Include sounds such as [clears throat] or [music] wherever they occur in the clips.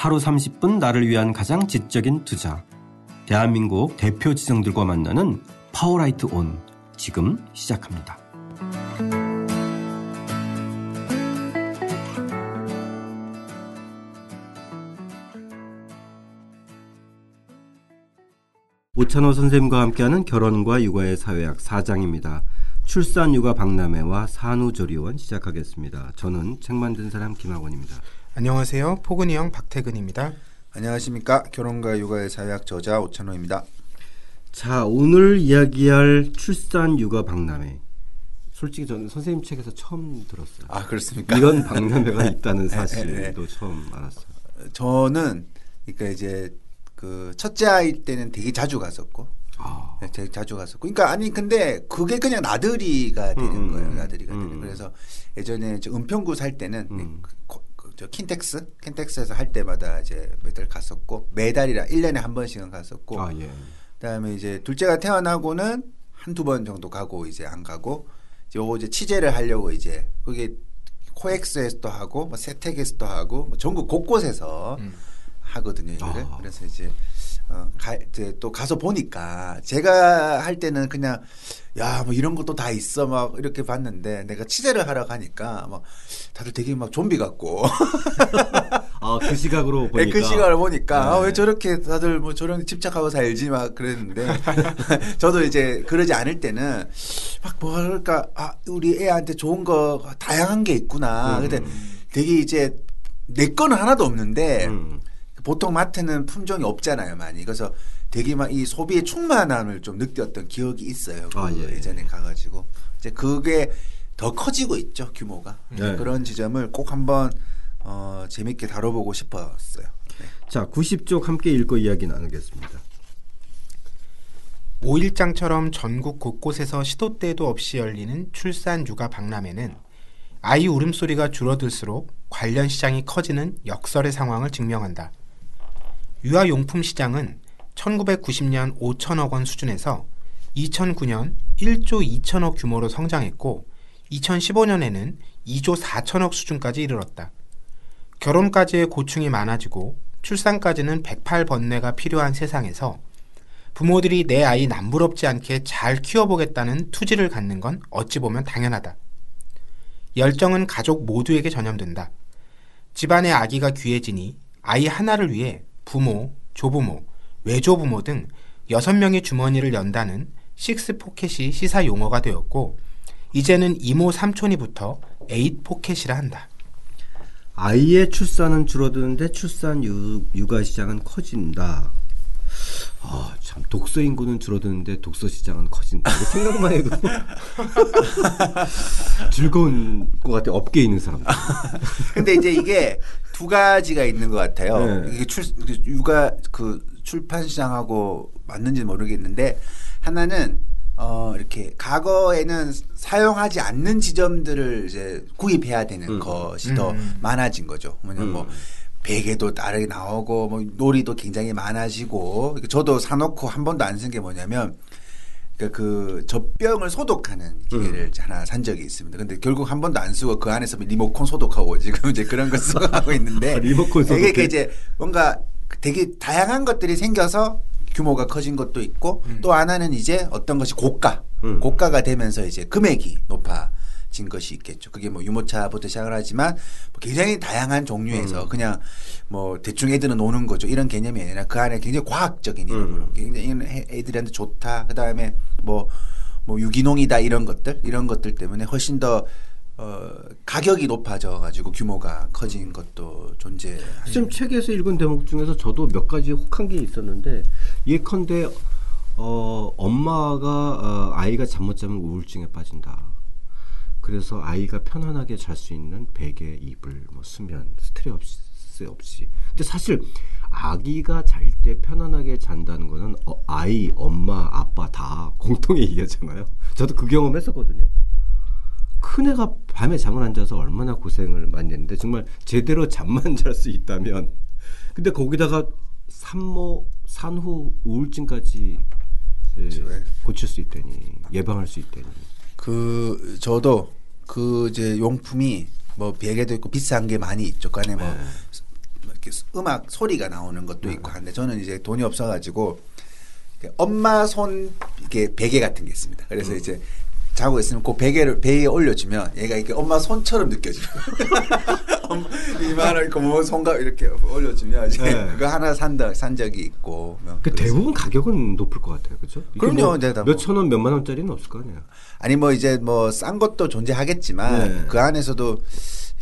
하루 30분 나를 위한 가장 지적인 투자. 대한민국 대표 지성들과 만나는 파워라이터 ON 지금 시작합니다. 오찬호 선생님과 함께하는 결혼과 육아의 사회학 4장입니다. 출산 육아 박람회와 산후조리원 시작하겠습니다. 저는 책 만든 사람 김학원입니다. 안녕하세요. 포근이 형 박태근입니다. 안녕하십니까. 결혼과 육아의 사회학 저자 오찬호입니다. 자, 오늘 이야기할 출산 육아 박람회. 솔직히 저는 선생님 책에서 처음 들었어요. 아, 그렇습니까? 이런 박람회가 [laughs] 있다는 네, 사실도 네, 네. 처음 알았어요. 저는 그러니까 이제 그 첫째 아이 때는 되게 자주 갔었고 아, 네, 되게 자주 갔었고 그러니까 아니 근데 그게 그냥 나들이가 되는 음, 거예요. 음, 나들이가 음. 되는. 그래서 예전에 저 은평구 살 때는 음. 저 킨텍스 킨텍스에서 할 때마다 이제 매달 갔었고 매달이라 1년에 한 번씩은 갔었고 아 예. 그다음에 이제 둘째가 태어나고는 한두 번 정도 가고 이제 안 가고 이제 요거 이제 취재를 하려고 이제 그게 코엑스에서도 하고 뭐 세택에서도 하고 뭐 전국 곳곳에서 음. 하거든요 이거를 아. 그래서 이제 어, 가, 이제 또 가서 보니까 제가 할 때는 그냥 야 뭐 이런 것도 다 있어 막 이렇게 봤는데 내가 취재를 하러 가니까 막 다들 되게 막 좀비 같고 [laughs] 아, 그 시각으로 네, 보니까 그 시각을 보니까 아, 네. 왜 저렇게 다들 뭐 저런 집착하고 살지 막 그랬는데 [laughs] 저도 이제 그러지 않을 때는 막 뭐랄까 아 우리 애한테 좋은 거 다양한 게 있구나. 음. 근데 되게 이제 내 거는 하나도 없는데 음. 보통 마트는 품종이 없잖아요 많이. 그래서 되게 막이 소비의 충만함을 좀 느꼈던 기억이 있어요. 그 아, 예. 예전에 가가지고 이제 그게 더 커지고 있죠 규모가. 네. 그런 지점을 꼭 한번 어, 재밌게 다뤄보고 싶었어요. 네. 자, 90쪽 함께 읽고 이야기 나누겠습니다. 5일장처럼 전국 곳곳에서 시도 때도 없이 열리는 출산 육아 박람회는 아이 울음소리가 줄어들수록 관련 시장이 커지는 역설의 상황을 증명한다. 유아용품 시장은 1990년 5천억 원 수준에서 2009년 1조 2천억 규모로 성장했고 2015년에는 2조 4천억 수준까지 이르렀다. 결혼까지의 고충이 많아지고 출산까지는 108번뇌가 필요한 세상에서 부모들이 내 아이 남부럽지 않게 잘 키워보겠다는 투지를 갖는 건 어찌 보면 당연하다. 열정은 가족 모두에게 전염된다. 집안의 아기가 귀해지니 아이 하나를 위해 부모, 조부모, 외조부모 등 여섯 명의 주머니를 연다는 식스 포켓이 시사 용어가 되었고 이제는 이모 삼촌이 붙어 eight pocket이라 한다. 아이의 출산은 줄어드는데 출산 유, 육아 시장은 커진다. 아, 참 독서 인구는 줄어드는데 독서 시장은 커진다. 이거 생각만 해도 [laughs] 즐거운 것 같아. 업계에 있는 사람. [laughs] 근데 이제 이게 두 가지가 있는 것 같아요. 네. 이게 출 육아 그 출판 시장하고 맞는지 는 모르겠는데 하나는 어 이렇게 과거에는 사용하지 않는 지점들을 이제 구입해야 되는 음. 것이 더 음. 많아진 거죠. 뭐냐 뭐 음. 베개도 다르게 나오고 뭐 놀이도 굉장히 많아지고 저도 사놓고 한 번도 안 쓴 게 뭐냐면 그러니까 그 젖병을 소독하는 기계를 음. 하나 산 적이 있습니다. 근데 결국 한 번도 안 쓰고 그 안에서 리모컨 소독하고 지금 이제 그런 거 쓰고 [laughs] 하고 있는데 아, 리모컨 소독해? 이게 이제 뭔가 되게 다양한 것들이 생겨서 규모가 커진 것도 있고 또 하나는 이제 어떤 것이 고가 음. 고가가 되면서 이제 금액이 높아 진 것이 있겠죠. 그게 뭐 유모차부터 시작을 하지만 뭐 굉장히 다양한 종류에서 음. 그냥 뭐 대충 애들은 노는 거죠. 이런 개념이 아니라 그 안에 굉장히 과학적인 이름으로 음. 굉장히 애- 애들한테 좋다. 그 다음에 뭐, 뭐 유기농이다 이런 것들 이런 것들 때문에 훨씬 더 어, 가격이 높아져 가지고 규모가 커진 것도 존재하죠. 지금 책에서 읽은 대목 중에서 저도 몇 가지 혹한 게 있었는데 예컨대 어, 엄마가 어, 아이가 잠 못 자면 우울증에 빠진다. 그래서 아이가 편안하게 잘 수 있는 베개, 이불, 뭐 수면, 스트레스 없이. 근데 사실 아기가 잘 때 편안하게 잔다는 거는 어, 아이, 엄마, 아빠 다 [laughs] 공통의 얘기잖아요. 저도 그 경험했었거든요. 큰애가 밤에 잠을 안 자서 얼마나 고생을 많이 했는데 정말 제대로 잠만 [laughs] 잘 수 있다면 근데 거기다가 산모 산후 우울증까지 예. 예. 고칠 수 있다니 예방할 수 있다니 그 저도 그 이제 용품이 뭐 베개도 있고 비싼 게 많이 있죠. 그 안에 뭐 네. 이렇게 음악 소리가 나오는 것도 있고 한데 저는 이제 돈이 없어가지고 엄마 손 이렇게 베개 같은 게 있습니다. 그래서 이제 자고 있으면 그 베개를 베개에 올려주면 얘가 이렇게 엄마 손처럼 느껴져요. [laughs] 이만한 뭐 손가 이렇게 올려주면 이제 네. 그거 하나 산다 산 적이 있고. 뭐 그. 대부분 가격은 높을 것 같아요, 그렇죠? 그럼요, 네, 다 뭐. 몇천 원, 몇만 원짜리는 없을 거 아니에요. 아니 뭐 이제 뭐 싼 것도 존재하겠지만 네. 그 안에서도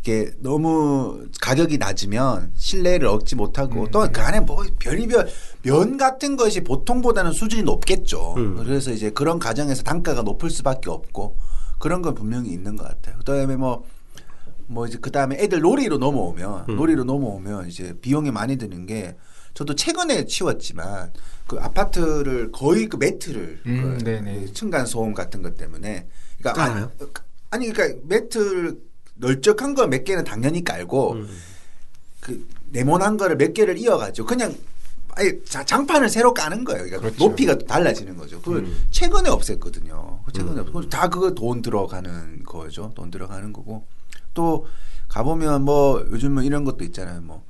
이렇게 너무 가격이 낮으면 신뢰를 얻지 못하고 음. 또그 안에 뭐 별의별 면 같은 것이 보통보다는 수준이 높겠죠. 음. 그래서 이제 그런 가정에서 단가가 높을 수밖에 없고 그런 건 분명히 있는 것 같아요. 그다음에 뭐뭐 이제 그 다음에 애들 놀이로 넘어오면 음. 놀이로 넘어오면 이제 비용이 많이 드는 게 저도 최근에 치웠지만 그 아파트를 거의 그 매트를 음, 그 네네. 층간 소음 같은 것 때문에 그러니까? 아니, 아니 그러니까 매트를 널쩍한 거몇 개는 당연히 깔고 음. 그 네모난 거를 몇 개를 이어가지고 그냥 아예 자- 장판을 새로 까는 거예요. 그러니까 그렇죠. 높이가 달라지는 거죠. 그걸 음. 최근에 없앴거든요. 최근에 음. 없- 다 그거 돈 들어가는 거죠. 돈 들어가는 거고 또 가보면 뭐 요즘은 이런 것도 있잖아요. 뭐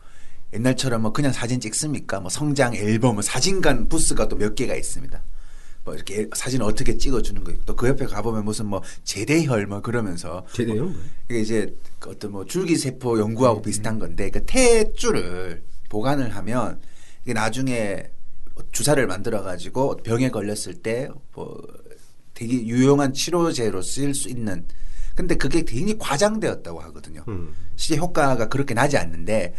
옛날처럼 뭐 그냥 사진 찍습니까? 뭐 성장 앨범, 뭐 사진관 부스가 또 몇 개가 있습니다. 뭐 이렇게 사진 어떻게 찍어주는 거 있고 또 그 옆에 가보면 무슨 뭐 제대혈 뭐 그러면서 제대요? 뭐예요? 이게 이제 그 어떤 뭐 줄기세포 연구하고 비슷한 건데 그 탯줄을 보관을 하면 이게 나중에 주사를 만들어 가지고 병에 걸렸을 때 뭐 되게 유용한 치료제로 쓰일 수 있는 근데 그게 굉장히 과장되었다고 하거든요. 음. 실제 효과가 그렇게 나지 않는데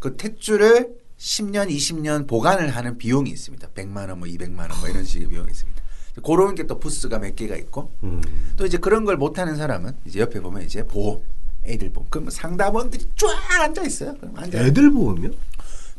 그 탯줄을 10년, 20년 보관을 하는 비용이 있습니다. 100만 원, 뭐 200만 원, 뭐 이런 식의 비용이 있습니다. 그런 게 또 부스가 몇 개가 있고 음. 또 이제 그런 걸 못하는 사람은 이제 옆에 보면 이제 보험, 애들 보험. 그럼 상담원들이 쫙 앉아 있어요. 그럼 앉아. 애들 보험이요?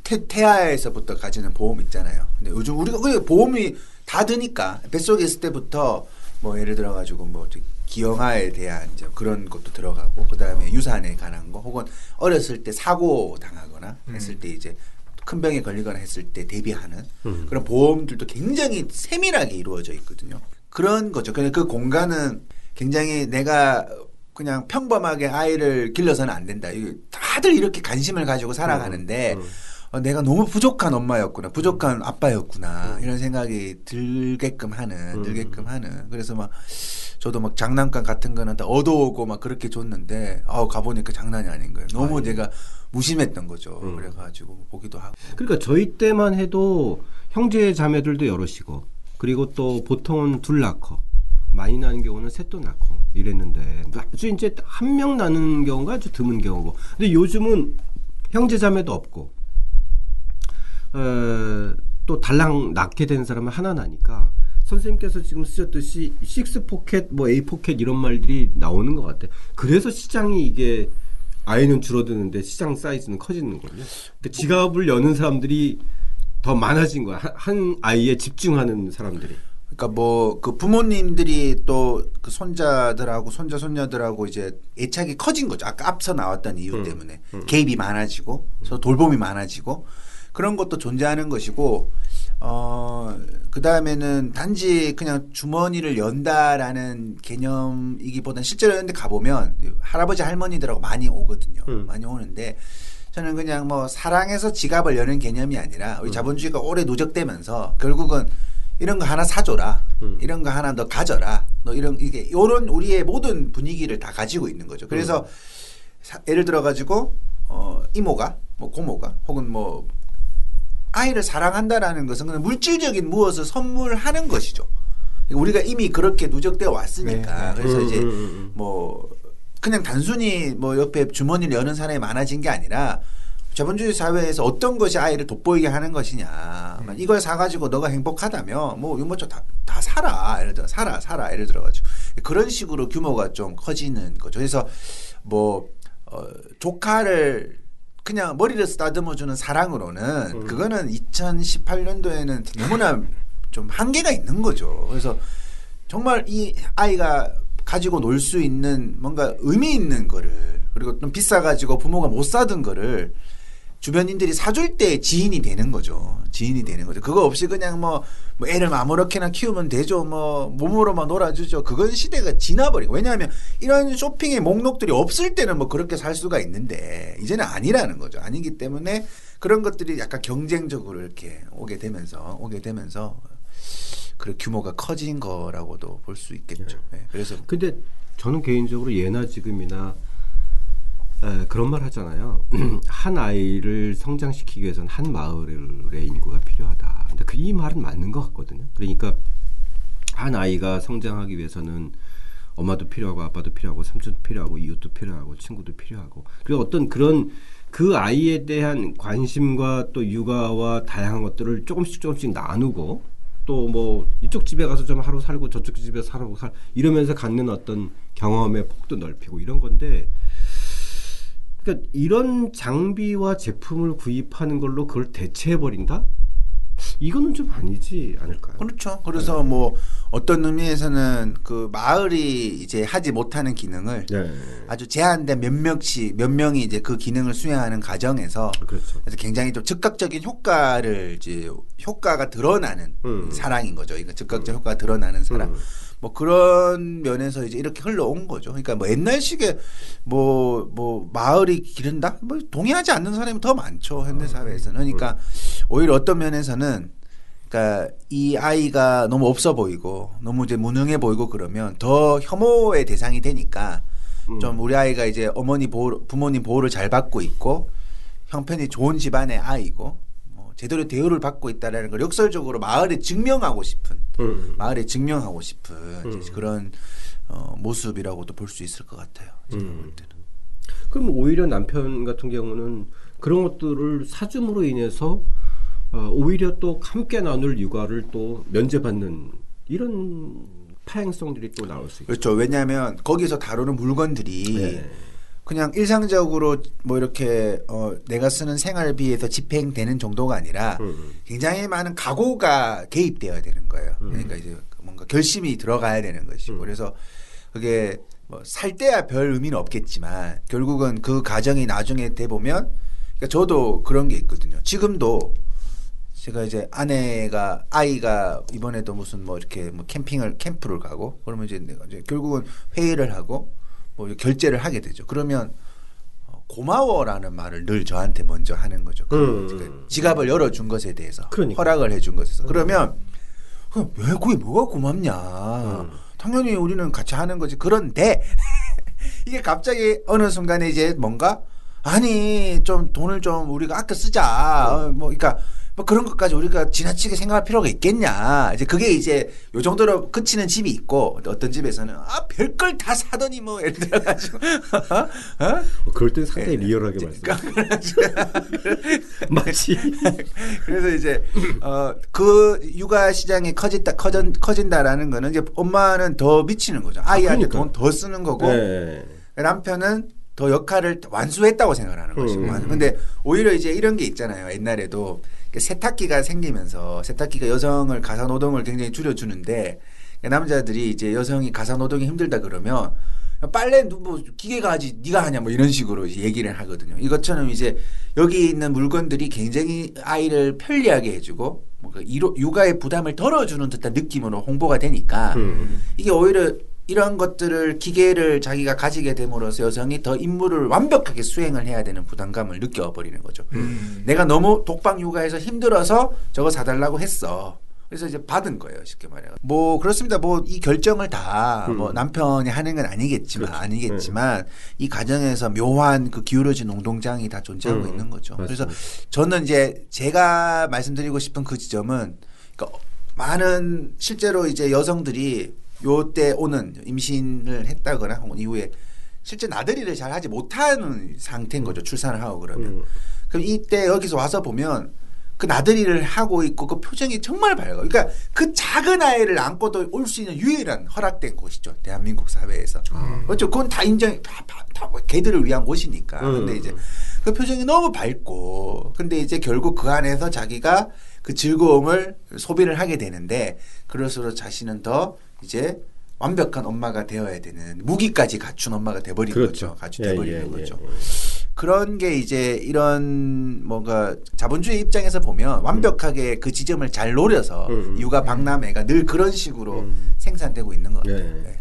태, 태아에서부터 가지는 보험 있잖아요. 근데 요즘 우리가 보험이 다 드니까 뱃속에 있을 때부터 뭐 예를 들어 가지고 뭐 기형아에 대한 이제 그런 것도 들어가고 그다음에 유산에 관한 거 혹은 어렸을 때 사고 당하거나 했을 때 이제 큰 병에 걸리거나 했을 때 대비하는 음. 그런 보험들도 굉장히 세밀하게 이루어져 있거든요. 그런 거죠. 그냥 그 공간은 굉장히 내가 그냥 평범하게 아이를 길러서는 안 된다. 다들 이렇게 관심을 가지고 살아가는데 음, 음. 어, 내가 너무 부족한 엄마였구나, 부족한 아빠였구나 이런 생각이 들게끔 하는, 음. 들게끔 하는. 그래서 막 저도 막 장난감 같은 거는 다 얻어오고 막 그렇게 줬는데, 아우 가보니까 장난이 아닌 거예요. 너무 아, 예. 내가 무심했던 거죠. 음. 그래가지고 보기도 하고. 그러니까 저희 때만 해도 형제 자매들도 여럿이고 그리고 또 보통은 둘 낳고 많이 나는 경우는 셋도 낳고 이랬는데 아주 이제 한 명 나는 경우가 아주 드문 경우고 근데 요즘은 형제 자매도 없고 어, 또 달랑 낳게 된 사람은 하나 나니까 선생님께서 지금 쓰셨듯이 six pocket 뭐 eight pocket 이런 말들이 나오는 것 같아. 그래서 시장이 이게 아이는 줄어드는데 시장 사이즈는 커지는 거예요. 그러니까 지갑을 여는 사람들이 더 많아진 거야. 한, 한 아이에 집중하는 사람들이. 그러니까 뭐 그 부모님들이 또 그 손자들하고 손자 손녀들하고 이제 애착이 커진 거죠. 아까 앞서 나왔던 이유 음, 때문에 음. 개입이 많아지고 돌봄이 많아지고 그런 것도 존재하는 것이고 어 그 다음에는 단지 그냥 주머니를 연다라는 개념이기보다는 실제로 이런데 가보면 할아버지 할머니들하고 많이 오거든요. 음. 많이 오는데 저는 그냥 뭐 사랑해서 지갑을 여는 개념이 아니라 우리 음. 자본주의가 오래 누적되면서 결국은 이런 거 하나 사줘라. 음. 이런 거 하나 너 가져라. 너 이런 이게 요런 우리의 모든 분위기를 다 가지고 있는 거죠. 그래서 음. 사- 예를 들어 가지고 어 이모가 뭐 고모가 혹은 뭐 아이를 사랑한다라는 것은 그냥 물질적인 무엇을 선물하는 것이죠. 우리가 이미 그렇게 누적되어 왔으니까. 네, 네. 그래서 음, 이제 음, 음. 뭐 그냥 단순히 뭐 옆에 주머니를 여는 사람이 많아진 게 아니라 자본주의 사회에서 어떤 것이 아이를 돋보이게 하는 것이냐. 음. 이걸 사가지고 너가 행복하다면 뭐 유모차 다, 다 사라. 예를 들어 살아 살아. 예를 들어가지고 그런 식으로 규모가 좀 커지는 거죠. 그래서 뭐 어, 조카를 그냥 머리를 쓰다듬어주는 사랑으로는 음. 그거는 2018년도에는 너무나 좀 한계가 있는 거죠. 그래서 정말 이 아이가 가지고 놀 수 있는 뭔가 의미 있는 거를 그리고 좀 비싸 가지고 부모가 못 사던 거를 주변인들이 사줄 때 지인이 되는 거죠. 지인이 되는 거죠. 그거 없이 그냥 뭐, 뭐 애를 아무렇게나 키우면 되죠. 뭐 몸으로만 놀아주죠. 그건 시대가 지나버리고 왜냐하면 이런 쇼핑의 목록들이 없을 때는 뭐 그렇게 살 수가 있는데 이제는 아니라는 거죠. 아니기 때문에 그런 것들이 약간 경쟁적으로 이렇게 오게 되면서 오게 되면서 그 규모가 커진 거라고도 볼 수 있겠죠. 예, 그래서 근데 저는 개인적으로 예나 지금이나 에, 그런 말 하잖아요. [clears throat] 한 아이를 성장시키기 위해서는 한 마을의 인구가 필요하다. 근데 그 이 말은 맞는 것 같거든요. 그러니까 한 아이가 성장하기 위해서는 엄마도 필요하고 아빠도 필요하고 삼촌도 필요하고 이웃도 필요하고 친구도 필요하고 그리고 어떤 그런 그 아이에 대한 관심과 또 육아와 다양한 것들을 조금씩 조금씩 나누고 또 뭐 이쪽 집에 가서 좀 하루 살고 저쪽 집에 살고 살 이러면서 갖는 어떤 경험의 폭도 넓히고 이런 건데 그러니까 이런 장비와 제품을 구입하는 걸로 그걸 대체해 버린다? 이거는 좀 아니지 않을까요? 그렇죠. 그래서 뭐 어떤 의미에서는 그 마을이 이제 하지 못하는 기능을 네, 아주 제한된 몇 명씩 몇 명이 이제 그 기능을 수행하는 과정에서 그렇죠. 그래서 굉장히 좀 즉각적인 효과를 이제 효과가 드러나는 음. 사랑인 거죠. 이거 즉각적 효과가 드러나는 사랑. 음. 뭐 그런 면에서 이제 이렇게 흘러온 거죠. 그러니까 뭐 옛날식의 뭐 뭐 마을이 기른다? 뭐 동의하지 않는 사람이 더 많죠. 현대 사회에서는. 그러니까 오히려 어떤 면에서는 그러니까 이 아이가 너무 없어 보이고 너무 이제 무능해 보이고 그러면 더 혐오의 대상이 되니까 음. 좀 우리 아이가 이제 어머니 보호 부모님 보호를 잘 받고 있고 형편이 좋은 집안의 아이고 뭐 제대로 대우를 받고 있다라는 걸 역설적으로 마을에 증명하고 싶은 음. 마을에 증명하고 싶은 음. 이제 그런 어, 모습이라고도 볼 수 있을 것 같아요. 제가 음. 볼 때는. 그럼 오히려 남편 같은 경우는 그런 것들을 사줌으로 인해서 어, 오히려 또 함께 나눌 육아를 또 면제받는 이런 파행성들이 또 나올 수 있죠. 그렇죠. 왜냐하면 거기서 다루는 물건들이 네. 그냥 일상적으로 뭐 이렇게 어, 내가 쓰는 생활비에서 집행되는 정도가 아니라 음. 굉장히 많은 각오가 개입되어야 되는 거예요. 음. 그러니까 이제 뭔가 결심이 들어가야 되는 것이고 음. 그래서 그게 뭐 살 때야 별 의미는 없겠지만 결국은 그 가정이 나중에 돼 보면 그러니까 저도 그런 게 있거든요. 지금도 제가 이제 아내가 아이가 이번에도 무슨 뭐 이렇게 뭐 캠핑을 캠프를 가고 그러면 이제 내가 이제 결국은 회의를 하고 뭐 결제를 하게 되죠. 그러면 어, 고마워라는 말을 늘 저한테 먼저 하는 거죠. 그 음. 그 지갑을 열어준 것에 대해서 그러니까. 허락을 해준 것에서 그러면 그럼 왜 그게 뭐가 고맙냐? 음. 당연히 우리는 같이 하는 거지. 그런데 [laughs] 이게 갑자기 어느 순간에 이제 뭔가 아니 좀 돈을 좀 우리가 아껴 쓰자. 어, 뭐 그러니까 뭐 그런 것까지 우리가 지나치게 생각할 필요가 있겠냐. 이제 그게 이제 요 정도로 그치는 집이 있고 어떤 집에서는 아 별걸 다 사더니 뭐 예를 들어 가지고 [laughs] 어? 어, 그럴 땐 상당히 리얼하게 말씀. [laughs] 마치 그래서 이제 어그 육아 시장이 커진다 커진 커진다라는 거는 이제 엄마는 더 미치는 거죠. 아이한테 그러니까요. 돈더 쓰는 거고 네. 남편은 더 역할을 완수했다고 생각하는 것이고. 음. 근데 오히려 이제 이런 게 있잖아요. 옛날에도 세탁기가 생기면서 세탁기가 여성을 가사 노동을 굉장히 줄여주는데 남자들이 이제 여성이 가사 노동이 힘들다 그러면 빨래 뭐 기계가 하지 네가 하냐 뭐 이런 식으로 얘기를 하거든요. 이것처럼 이제 여기 있는 물건들이 굉장히 아이를 편리하게 해주고 이로- 육아의 부담을 덜어주는 듯한 느낌으로 홍보가 되니까 음. 이게 오히려 이런 것들을 기계를 자기가 가지게 됨으로써 여성이 더 임무를 완벽하게 수행을 해야 되는 부담감을 느껴버리는 거죠. 음. 내가 너무 독방 육아해서 힘들어서 저거 사달라고 했어. 그래서 이제 받은 거예요, 쉽게 말해. 뭐 그렇습니다. 뭐 이 결정을 다뭐 음. 남편이 하는 건 아니겠지만 그렇죠. 아니겠지만 이 가정에서 묘한 그 기울어진 운동장이 다 존재하고 음. 있는 거죠. 그래서 맞습니다. 저는 이제 제가 말씀드리고 싶은 그 지점은 그러니까 많은 실제로 이제 여성들이 요때 오는 임신을 했다거나 혹은 이후에 실제 나들이를 잘 하지 못하는 상태인 거죠. 출산을 하고 그러면. 음. 그럼 이때 여기서 와서 보면 그 나들이를 하고 있고 그 표정이 정말 밝아요. 그러니까 그 작은 아이를 안고도 올 수 있는 유일한 허락된 곳이죠. 대한민국 사회에서. 그렇죠. 그건 다 인정, 다, 다, 다 걔들을 위한 곳이니까. 음. 근데 이제 그 표정이 너무 밝고 근데 이제 결국 그 안에서 자기가 그 즐거움을 소비를 하게 되는데 그럴수록 자신은 더 이제 완벽한 엄마가 되어야 되는 무기까지 갖춘 엄마가 돼버리는 그렇죠. 거죠. 갖추 예, 돼버리는 예, 예, 거죠. 예. 그런 게 이제 이런 뭔가 자본주의 입장에서 보면 완벽하게 그 지점을 잘 노려서 음. 육아 박람회가 늘 그런 식으로 음. 생산되고 있는 것 같아요. 네. 네.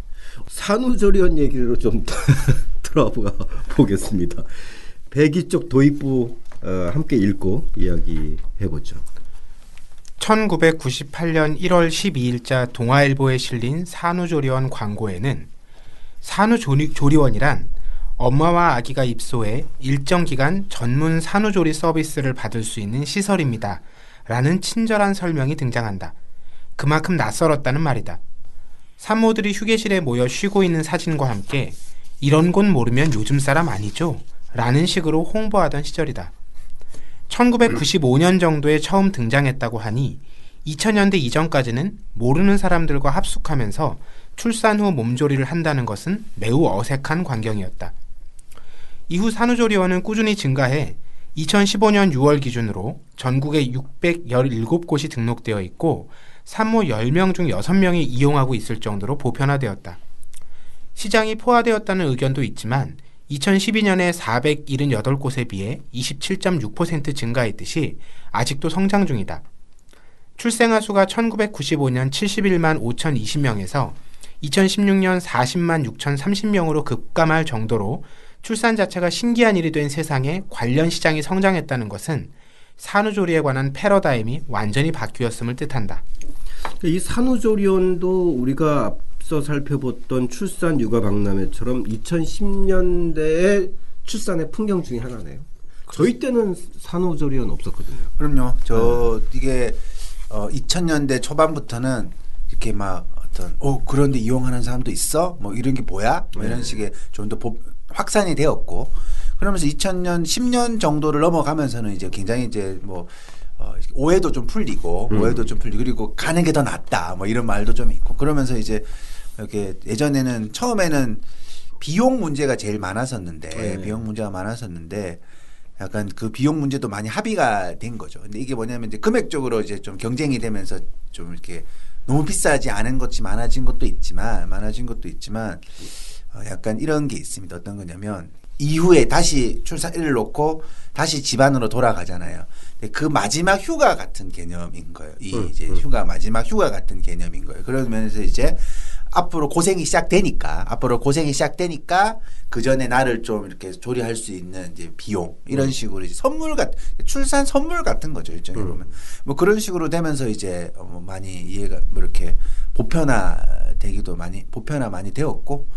산후조리원 얘기로 좀 [laughs] 들어가 보겠습니다. 배기 쪽 도입부 어, 함께 읽고 이야기해 보죠. 1998년 1월 12일자 동아일보에 실린 산후조리원 광고에는 산후조리원이란 엄마와 아기가 입소해 일정 기간 전문 산후조리 서비스를 받을 수 있는 시설입니다. 라는 친절한 설명이 등장한다. 그만큼 낯설었다는 말이다. 산모들이 휴게실에 모여 쉬고 있는 사진과 함께 이런 곳 모르면 요즘 사람 아니죠? 라는 식으로 홍보하던 시절이다. 1995년 정도에 처음 등장했다고 하니 2000년대 이전까지는 모르는 사람들과 합숙하면서 출산 후 몸조리를 한다는 것은 매우 어색한 광경이었다. 이후 산후조리원은 꾸준히 증가해 2015년 6월 기준으로 전국에 617곳이 등록되어 있고 산모 10명 중 6명이 이용하고 있을 정도로 보편화되었다. 시장이 포화되었다는 의견도 있지만 2012년에 478곳에 비해 27.6% 증가했듯이 아직도 성장 중이다. 출생아 수가 1995년 71만 5,020명에서 2016년 40만 6,030명으로 급감할 정도로 출산 자체가 신기한 일이 된 세상에 관련 시장이 성장했다는 것은 산후조리에 관한 패러다임이 완전히 바뀌었음을 뜻한다. 이 산후조리원도 우리가 앞서 살펴봤던 출산 육아 박람회처럼 2010년대의 출산의 풍경 중에 하나네요. 저희 때는 산후조리원 없었거든요. 그럼요. 저 이게 어 2000년대 초반부터는 이렇게 막 어떤 어 그런데 이용하는 사람도 있어? 뭐 이런 게 뭐야? 뭐 이런 식의 좀 더 확산이 되었고 그러면서 2000년 10년 정도를 넘어가면서는 이제 굉장히 이제 뭐 어, 오해도 좀 풀리고 오해도 좀 풀리고 그리고 가는 게 더 낫다 뭐 이런 말도 좀 있고 그러면서 이제 이렇게 예전에는 처음에는 비용 문제가 제일 많았었는데 네. 비용 문제가 많았었는데 약간 그 비용 문제도 많이 합의가 된 거죠. 근데 이게 뭐냐면 이제 금액적으로 이제 좀 경쟁이 되면서 좀 이렇게 너무 비싸지 않은 것이 많아진 것도 있지만 많아진 것도 있지만 어, 약간 이런 게 있습니다. 어떤 거냐면 이후에 다시 출산일을 놓고 다시 집안으로 돌아가잖아요. 그 마지막 휴가 같은 개념인 거예요. 이 음, 이제 음. 휴가 마지막 휴가 같은 개념인 거예요. 그러면서 이제 앞으로 고생이 시작되니까 앞으로 고생이 시작되니까 그 전에 나를 좀 이렇게 조리할 수 있는 이제 비용 이런 식으로 이제 선물 같 출산 선물 같은 거죠 일종에 음. 보면 뭐 그런 식으로 되면서 이제 어, 뭐 많이 이해가 뭐 이렇게 보편화 되기도 많이 보편화 많이 되었고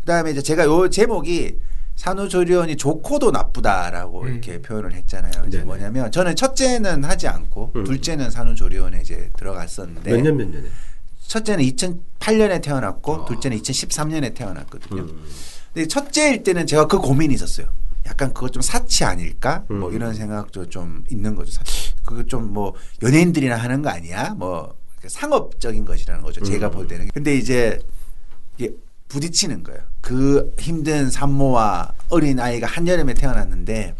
그다음에 이제 제가 요 제목이 산후조리원이 좋고도 나쁘다라고 음. 이렇게 표현을 했잖아요. 이제. 뭐냐면 저는 첫째는 하지 않고 음. 둘째는 산후조리원에 이제 들어갔었는데 몇 년 몇 년에? 첫째는 2008년에 태어났고 어. 둘째는 2013년에 태어났거든요. 음. 근데 첫째일 때는 제가 그 고민이 있었어요. 약간 그거 좀 사치 아닐까? 뭐 음. 이런 생각도 좀 있는 거죠. 사- 그거 좀 뭐 연예인들이나 하는 거 아니야? 뭐 상업적인 것이라는 거죠. 제가 음. 볼 때는. 근데 이제 부딪히는 거예요. 그 힘든 산모와 어린 아이가 한여름에 태어났는데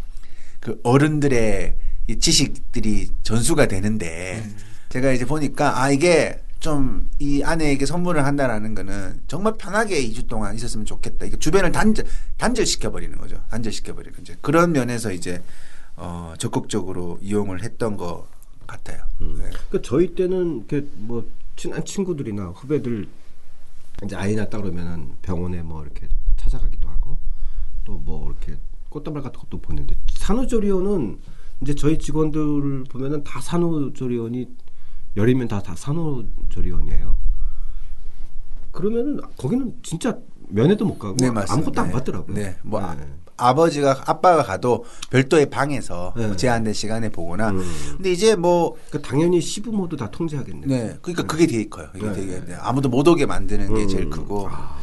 그 어른들의 이 지식들이 전수가 되는데 제가 이제 보니까 아 이게 좀 이 아내에게 선물을 한다라는 거는 정말 편하게 2주 동안 있었으면 좋겠다. 이게 주변을 단절 단절시켜 버리는 거죠. 단절시켜 버리는 이제 그런 면에서 이제 어 적극적으로 이용을 했던 것 같아요. 음. 네. 그 저희 때는 이렇게 뭐 친한 친구들이나 후배들 이제 아이 낳다 그러면은 병원에 뭐 이렇게 찾아가기도 하고 또 뭐 이렇게 꽃다발 같은 것도 보는데 산후조리원은 이제 저희 직원들 보면은 다 산후조리원이 열이면 다 다 산후조리원이에요. 그러면은 거기는 진짜 면회도 못 가고 네. 아무것도 안 네. 받더라고요. 네. 뭐 아, 네. 아버지가 아빠가 가도 별도의 방에서 네. 뭐 제한된 시간에 보거나 음. 근데 이제 뭐 그러니까 당연히 시부모도 다 통제하겠네요. 네. 그러니까 그게 되게 커요. 이게 네. 되게 네. 아무도 못 오게 만드는 게 음. 제일 크고. 아.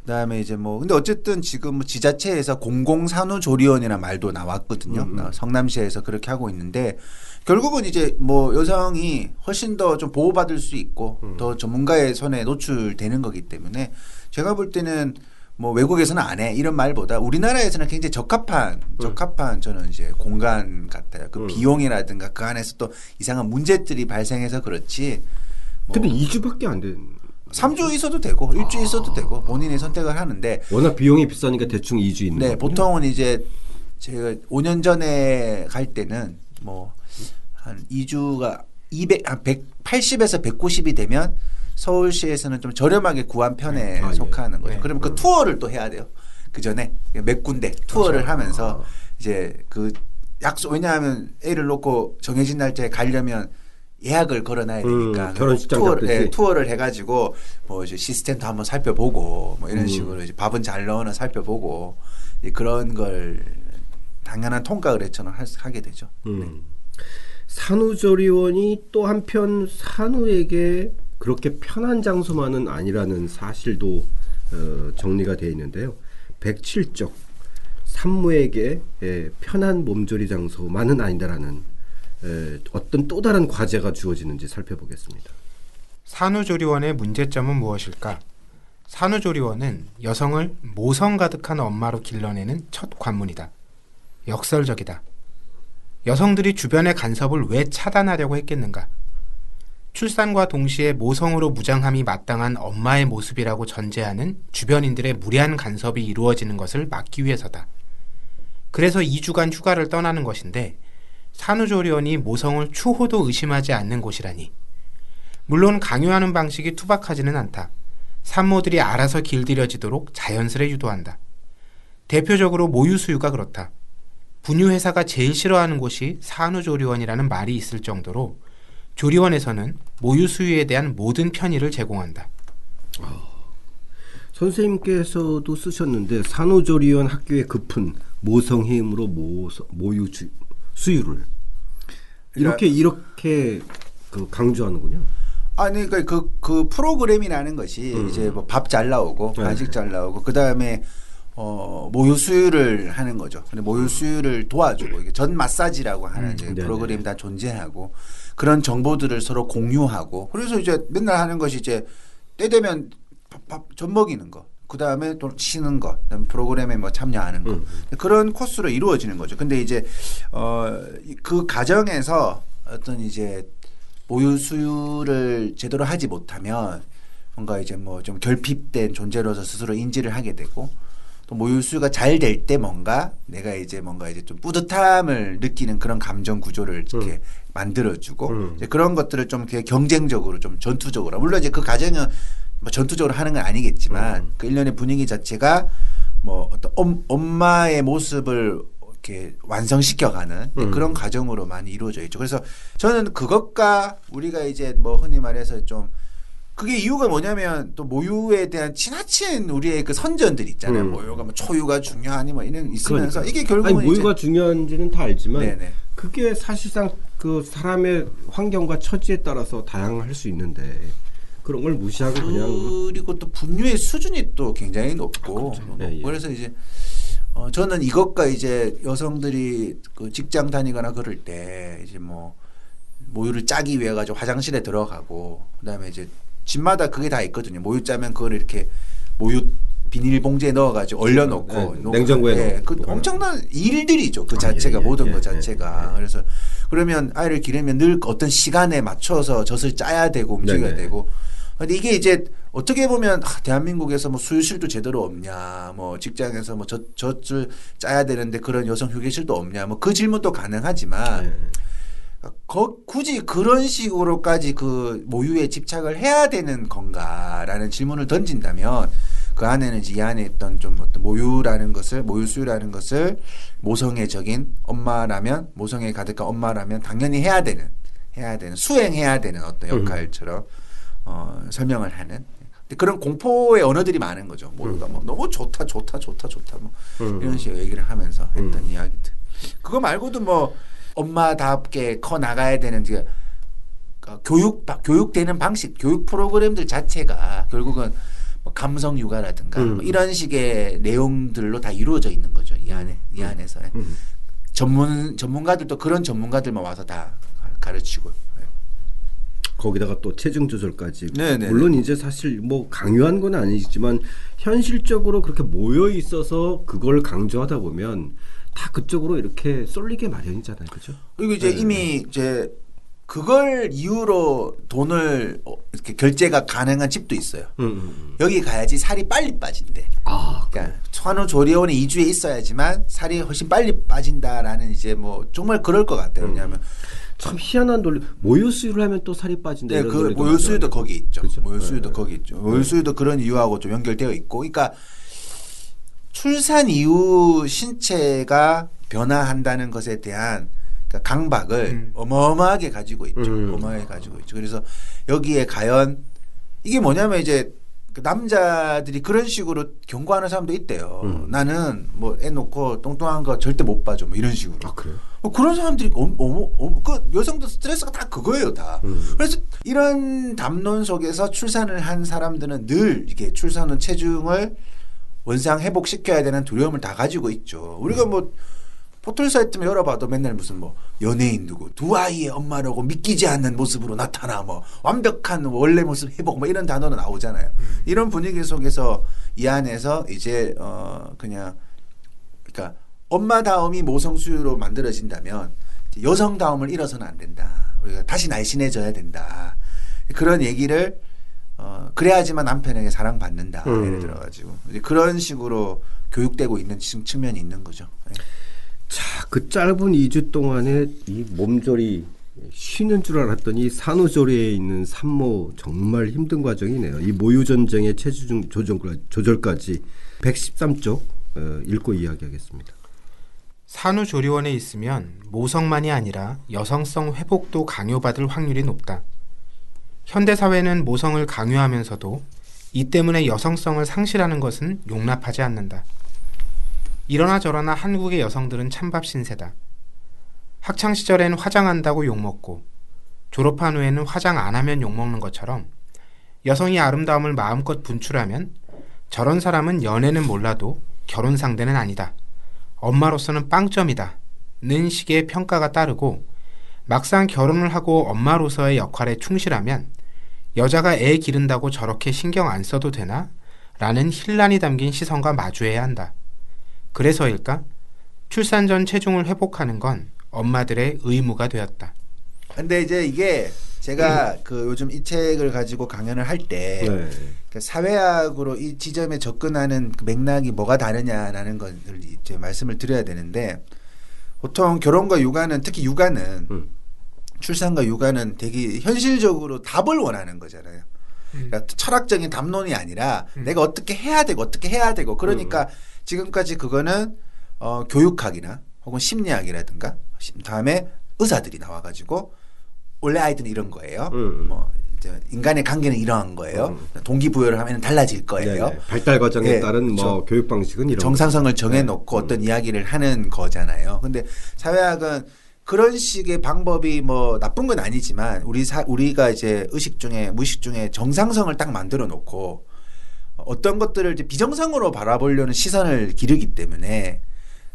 그다음에 이제 뭐 근데 어쨌든 지금 뭐 지자체에서 공공산후조리원이라는 말도 나왔거든요. 음, 음. 어, 성남시에서 그렇게 하고 있는데 결국은 이제 뭐 여성이 훨씬 더 좀 보호받을 수 있고 음. 더 전문가의 손에 노출되는 거기 때문에 제가 볼 때는 뭐 외국에서는 안 해 이런 말보다 우리나라에서는 굉장히 적합한 적합한 저는 이제 공간 같아요. 그 음. 비용이라든가 그 안에서 또 이상한 문제들이 발생해서 그렇지. 뭐 근데 2주밖에 안 된. 3주 있어도 되고 일주 있어도 되고 본인이 선택을 하는데 워낙 비용이 비싸니까 대충 2주 있는 네 거군요. 보통은 이제 제가 5년 전에 갈 때는 뭐 한 2주가 200, 한 180에서 190이 되면 서울시에서는 좀 저렴하게 구한 편에 아, 예. 속하는 거죠. 네. 그러면 그 음. 투어를 또 해야 돼요. 그 전에 몇 군데 투어를 그렇죠. 하면서 아. 이제 그 약속 왜냐하면 애를 놓고 정해진 날짜에 가려면 예약을 걸어놔야 음, 되니까 결혼식장 투어, 잡듯이. 예, 투어를 해가지고 뭐 이제 시스템도 한번 살펴보고 뭐 음. 이런 식으로 이제 밥은 잘 넣어나 살펴보고 그런 걸 당연한 통과를 할- 하게 되죠. 음. 산후조리원이 또 한편 산후에게 그렇게 편한 장소만은 아니라는 사실도 어, 정리가 되어 있는데요. 107적 산모에게 예, 편한 몸조리 장소만은 아니다라는 에, 어떤 또 다른 과제가 주어지는지 살펴보겠습니다. 산후조리원의 문제점은 무엇일까? 산후조리원은 여성을 모성 가득한 엄마로 길러내는 첫 관문이다. 역설적이다. 여성들이 주변의 간섭을 왜 차단하려고 했겠는가? 출산과 동시에 모성으로 무장함이 마땅한 엄마의 모습이라고 전제하는 주변인들의 무리한 간섭이 이루어지는 것을 막기 위해서다. 그래서 2주간 휴가를 떠나는 것인데 산후조리원이 모성을 추호도 의심하지 않는 곳이라니. 물론 강요하는 방식이 투박하지는 않다. 산모들이 알아서 길들여지도록 자연스레 유도한다. 대표적으로 모유수유가 그렇다. 분유회사가 제일 싫어하는 곳이 산후조리원이라는 말이 있을 정도로 조리원에서는 모유 수유에 대한 모든 편의를 제공한다. 선생님께서도 쓰셨는데 산후조리원 학교의 급은 모성해임으로 모, 모유 주, 수유를 이렇게 이렇게 그 강조하는군요. 아니 그러니까 그, 그 프로그램이라는 것이 이제 뭐 밥 잘 나오고 네. 간식 잘 나오고 그 다음에 어 모유 수유를 하는 거죠. 근데 모유 수유를 도와주고 이게 전 마사지라고 하는 이제 네네. 프로그램이 다 존재하고 그런 정보들을 서로 공유하고 그래서 이제 맨날 하는 것이 이제 때 되면 밥, 밥, 젖 먹이는 거. 그 다음에 또 쉬는 거, 그다음에 프로그램에 뭐 참여하는 거 그런 코스로 이루어지는 거죠. 근데 이제 어그 과정에서 어떤 이제 모유 수유를 제대로 하지 못하면 뭔가 이제 뭐 좀 결핍된 존재로서 스스로 인지를 하게 되고 또 모유 수유가 잘 될 때 뭔가 내가 이제 뭔가 이제 좀 뿌듯함을 느끼는 그런 감정 구조를 이렇게 만들어주고 음. 이제 그런 것들을 좀 이렇게 경쟁적으로 좀 전투적으로 물론 이제 그 과정은 뭐 전투적으로 하는 건 아니겠지만 그 일련의 분위기 자체가 뭐 어떤 엄, 엄마의 모습을 이렇게 완성시켜가는 음. 그런 과정으로 많이 이루어져 있죠. 그래서 저는 그것과 우리가 이제 뭐 흔히 말해서 좀 그게 이유가 뭐냐면 또 모유에 대한 지나친 우리의 그 선전들 있잖아요. 음. 모유가 뭐 초유가 중요하니 뭐 이런 있으면서 그러니까. 이게 결국은 아니, 모유가 중요한지는 다 알지만 네네. 그게 사실상 그 사람의 환경과 처지에 따라서 다양할 수 있는데 그런 걸 무시하고 그냥 뭐 그리고 또 분유의 수준이 또 굉장히 높고 뭐 예, 예. 그래서 이제 어, 저는 이것과 이제 여성들이 그 직장 다니거나 그럴 때 이제 뭐 모유를 짜기 위해 가지고 화장실에 들어가고 그다음에 이제 집마다 그게 다 있거든요. 모유 짜면 그걸 이렇게 모유 비닐봉지에 넣어가지고 얼려놓고 네, 놓고 냉장고에 예, 넣고. 그 엄청난 일들이죠. 그 아, 자체가 예, 예, 모든 예, 것 예, 자체가 예. 그래서 그러면 아이를 기르면 늘 어떤 시간에 맞춰서 젖을 짜야 되고 움직여야 네네. 되고 근데 이게 이제 어떻게 보면 아, 대한민국에서 뭐 수유실도 제대로 없냐, 뭐 직장에서 뭐 젖, 젖을 짜야 되는데 그런 여성 휴게실도 없냐, 뭐 그 질문도 가능하지만 네. 거, 굳이 그런 식으로까지 그 모유에 집착을 해야 되는 건가라는 질문을 던진다면 그 안에는 이 안에 있던 좀 어떤 모유라는 것을 모유 수유라는 것을 모성애적인 엄마라면 모성애 가득한 엄마라면 당연히 해야 되는 해야 되는 수행해야 되는 어떤 역할처럼 어, 설명을 하는 그런 공포의 언어들이 많은 거죠. 모유가 뭐 너무 좋다 좋다 좋다 좋다 뭐 음. 이런 식으로 얘기를 하면서 했던 음. 이야기들. 그거 말고도 뭐 엄마답게 커 나가야 되는 이제 그 교육 교육되는 방식, 교육 프로그램들 자체가 결국은 뭐 감성 육아라든가 음. 뭐 이런 식의 내용들로 다 이루어져 있는 거죠. 이 안에 이 안에서 음. 전문 전문가들도 그런 전문가들만 와서 다 가르치고. 네. 거기다가 또 체중 조절까지. 네네. 물론 이제 사실 뭐 강요한 건 아니지만 현실적으로 그렇게 모여 있어서 그걸 강조하다 보면 다 그쪽으로 이렇게 쏠리게 마련이잖아요, 그렇죠? 그리고 이제 네. 이미 이제 그걸 이유로 돈을 어, 이렇게 결제가 가능한 집도 있어요. 음, 음, 음. 여기 가야지 살이 빨리 빠진대. 아, 그러니까 산후조리원에 2주에 있어야지만 살이 훨씬 빨리 빠진다라는 이제 뭐 정말 그럴 것 같아요. 왜냐하면 참 희한한 논리. 모유 수유를 하면 또 살이 빠진다. 네, 그 모유 수유도 많잖아요. 거기 있죠. 그죠? 모유 수유도 네. 거기 있죠. 모유 수유도 그런 이유하고 좀 연결되어 있고, 그러니까 출산 이후 신체가 변화한다는 것에 대한 그러니까 강박을 음. 어마어마하게 가지고 있죠. 음. 어마어마하게 가지고 있죠. 그래서 여기에 과연 이게 뭐냐면 이제 그 남자들이 그런 식으로 경고하는 사람도 있대요. 음. 나는 뭐 애 놓고 뚱뚱한 거 절대 못 봐줘. 뭐 이런 식으로. 아 그래요? 뭐 그런 사람들이 어머, 어머, 어머, 그 여성들 스트레스가 다 그거예요, 다. 음. 그래서 이런 담론 속에서 출산을 한 사람들은 늘 이게 출산은 체중을 원상 회복시켜야 되는 두려움을 다 가지고 있죠. 우리가 뭐 포털 사이트만 열어봐도 맨날 무슨 뭐 연예인 누구 두 아이의 엄마라고 믿기지 않는 모습으로 나타나 뭐 완벽한 원래 모습 회복 뭐 이런 단어는 나오잖아요. 이런 분위기 속에서 이 안에서 이제 어 그냥 그러니까 엄마다움이 모성수유로 만들어진다면 여성다움을 잃어서는 안 된다. 우리가 다시 날씬해져야 된다. 그런 얘기를 어 그래야지만 남편에게 사랑받는다. 음. 예를 들어가지고 이제 그런 식으로 교육되고 있는 측면이 있는 거죠. 네. 자, 그 짧은 2주 동안에 이 몸조리 쉬는 줄 알았더니 산후조리에 있는 산모 정말 힘든 과정이네요. 이 모유 전쟁의 체중 조정 조절까지 113쪽 어, 읽고 이야기하겠습니다. 산후조리원에 있으면 모성만이 아니라 여성성 회복도 강요받을 확률이 높다. 현대 사회는 모성을 강요하면서도 이 때문에 여성성을 상실하는 것은 용납하지 않는다. 이러나 저러나 한국의 여성들은 찬밥 신세다. 학창 시절엔 화장한다고 욕먹고 졸업한 후에는 화장 안 하면 욕먹는 것처럼 여성이 아름다움을 마음껏 분출하면 저런 사람은 연애는 몰라도 결혼 상대는 아니다. 엄마로서는 빵점이다. 는 식의 평가가 따르고 막상 결혼을 하고 엄마로서의 역할에 충실하면 여자가 애 기른다고 저렇게 신경 안 써도 되나? 라는 힐난이 담긴 시선과 마주해야 한다. 그래서일까? 출산 전 체중을 회복하는 건 엄마들의 의무가 되었다. 근데 이제 이게 제가 그 요즘 이 책을 가지고 강연을 할때 네. 그 사회학으로 이 지점에 접근하는 그 맥락이 뭐가 다르냐라는 것을 이제 말씀을 드려야 되는데 보통 결혼과 육아는 특히 육아는 음. 출산과 육아는 되게 현실적으로 답을 원하는 거잖아요. 그러니까 철학적인 담론이 아니라 음. 내가 어떻게 해야 되고 어떻게 해야 되고 그러니까 지금까지 그거는 어, 교육학이나 혹은 심리학이라든가 심- 다음에 의사들이 나와가지고 원래 아이들은 이런 거예요. 음. 뭐 인간의 관계는 이러한 거예요. 동기부여를 하면 달라질 거예요. 네네. 발달 과정에 예, 따른 뭐. 교육 방식은 이런 정상성을 거죠. 정해놓고 네. 어떤 이야기를 하는 거잖아요. 근데 사회학은 그런 식의 방법이 뭐 나쁜 건 아니지만 우리 사, 우리가 이제 의식 중에 무의식 중에 정상성을 딱 만들어 놓고 어떤 것들을 이제 비정상으로 바라보려는 시선을 기르기 때문에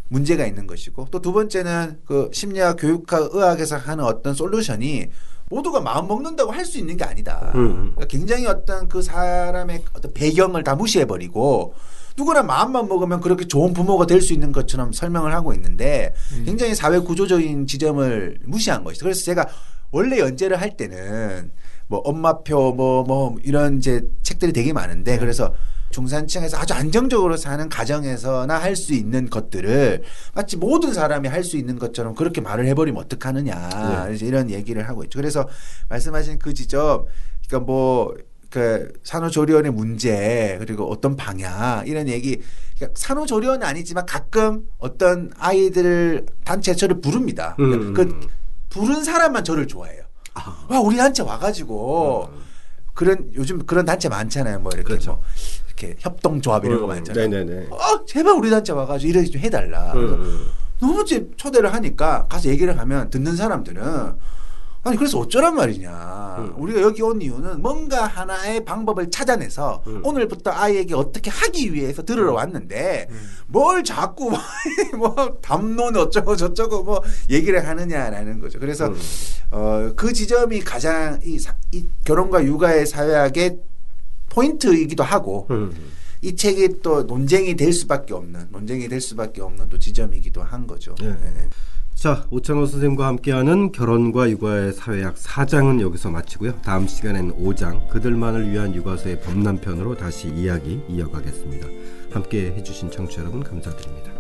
문제가 있는 것이고 또 두 번째는 그 심리학, 교육학, 의학에서 하는 어떤 솔루션이 모두가 마음 먹는다고 할 수 있는 게 아니다. 음, 음. 그러니까 굉장히 어떤 그 사람의 어떤 배경을 다 무시해 버리고 누구나 마음만 먹으면 그렇게 좋은 부모가 될 수 있는 것처럼 설명을 하고 있는데 굉장히 사회 구조적인 지점을 무시한 것이죠. 그래서 제가 원래 연재를 할 때는 뭐 엄마표 뭐뭐 이런 이제 책들이 되게 많은데 그래서 중산층에서 아주 안정적으로 사는 가정에서나 할 수 있는 것들을 마치 모든 사람이 할 수 있는 것처럼 그렇게 말을 해버리면 어떡하느냐 네. 이런 얘기를 하고 있죠. 그래서 말씀하신 그 지점, 그러니까 뭐. 그 산후조리원의 문제 그리고 어떤 방향 이런 얘기 그러니까 산후조리원은 아니지만 가끔 어떤 아이들 단체 저를 부릅니다. 음. 그 부른 사람만 저를 좋아해요. 와 우리 단체 와가지고 그런 요즘 그런 단체 많잖아요. 뭐 이렇게 그렇죠. 뭐 이렇게 협동조합 이런 거 음, 많잖아요. 네네네. 어 제발 우리 단체 와가지고 이렇게 좀 해달라. 음, 음. 너무 이제 초대를 하니까 가서 얘기를 하면 듣는 사람들은 아니 그래서 어쩌란 말이냐. 음. 우리가 여기 온 이유는 뭔가 하나의 방법을 찾아내서 음. 오늘부터 아이에게 어떻게 하기 위해서 들으러 왔는데 음. 뭘 자꾸 [laughs] 뭐 담론 어쩌고 저쩌고 뭐 얘기를 하느냐라는 거죠. 그래서 음. 어, 그 지점이 가장 이, 사- 이 결혼과 육아의 사회학의 포인트이기도 하고 음. 이 책이 또 논쟁이 될 수밖에 없는 논쟁이 될 수밖에 없는 또 지점이기도 한 거죠. 네. 네. 자, 오창호 선생님과 함께하는 결혼과 육아의 사회학 4장은 여기서 마치고요. 다음 시간에는 5장 그들만을 위한 육아서의 범람편으로 다시 이야기 이어가겠습니다. 함께 해주신 청취자 여러분 감사드립니다.